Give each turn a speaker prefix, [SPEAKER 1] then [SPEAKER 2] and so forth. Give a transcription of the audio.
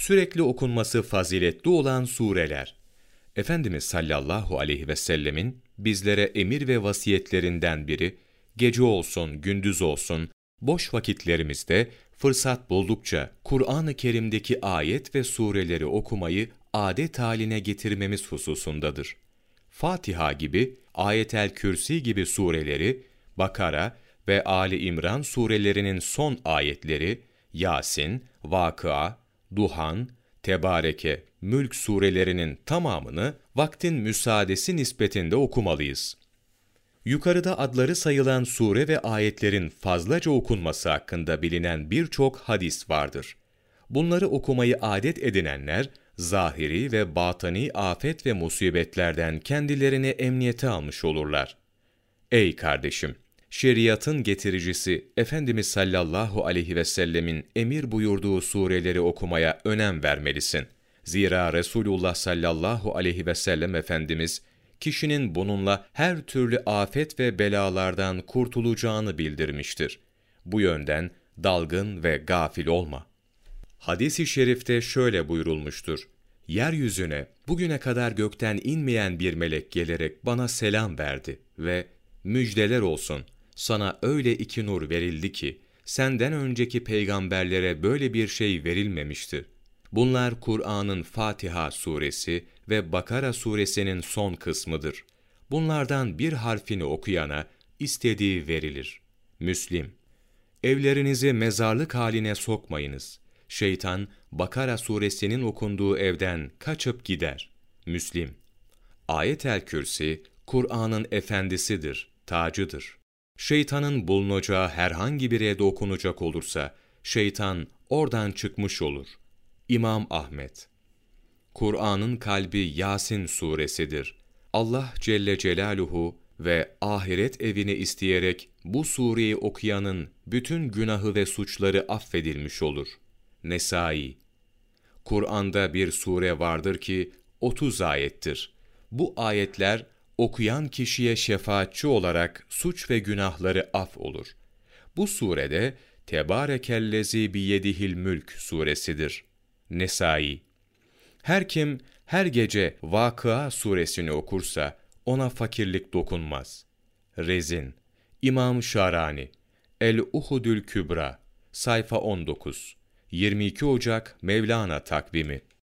[SPEAKER 1] Sürekli okunması faziletli olan sureler. Efendimiz sallallahu aleyhi ve sellemin bizlere emir ve vasiyetlerinden biri, gece olsun, gündüz olsun, boş vakitlerimizde fırsat buldukça Kur'an-ı Kerim'deki ayet ve sureleri okumayı adet haline getirmemiz hususundadır. Fatiha gibi, Ayetel Kürsi gibi sureleri, Bakara ve Ali İmran surelerinin son ayetleri, Yasin, Vakıa, Duhan, Tebareke, Mülk surelerinin tamamını vaktin müsaadesi nispetinde okumalıyız. Yukarıda adları sayılan sure ve ayetlerin fazlaca okunması hakkında bilinen birçok hadis vardır. Bunları okumayı adet edinenler, zahiri ve batani afet ve musibetlerden kendilerini emniyete almış olurlar. Ey kardeşim! Şeriatın getiricisi Efendimiz sallallahu aleyhi ve sellemin emir buyurduğu sureleri okumaya önem vermelisin. Zira Resulullah sallallahu aleyhi ve sellem Efendimiz, kişinin bununla her türlü afet ve belalardan kurtulacağını bildirmiştir. Bu yönden dalgın ve gafil olma. Hadis-i şerifte şöyle buyurulmuştur. Yeryüzüne bugüne kadar gökten inmeyen bir melek gelerek bana selam verdi ve müjdeler olsun sana öyle iki nur verildi ki senden önceki peygamberlere böyle bir şey verilmemiştir. Bunlar Kur'an'ın Fatiha suresi ve Bakara suresinin son kısmıdır. Bunlardan bir harfini okuyana istediği verilir. Müslim Evlerinizi mezarlık haline sokmayınız. Şeytan, Bakara suresinin okunduğu evden kaçıp gider. Müslim Ayet-el Kürsi, Kur'an'ın efendisidir, tacıdır. Şeytanın bulunacağı herhangi bir evde okunacak olursa, şeytan oradan çıkmış olur. İmam Ahmet Kur'an'ın kalbi Yasin suresidir. Allah Celle Celaluhu ve ahiret evini isteyerek bu sureyi okuyanın bütün günahı ve suçları affedilmiş olur. Nesai Kur'an'da bir sure vardır ki 30 ayettir. Bu ayetler okuyan kişiye şefaatçi olarak suç ve günahları af olur. Bu surede Tebarekellezi biyedihil mülk suresidir. Nesai Her kim her gece Vakıa suresini okursa ona fakirlik dokunmaz. Rezin İmam Şarani El-Uhudül Kübra sayfa 19 22 Ocak Mevlana takvimi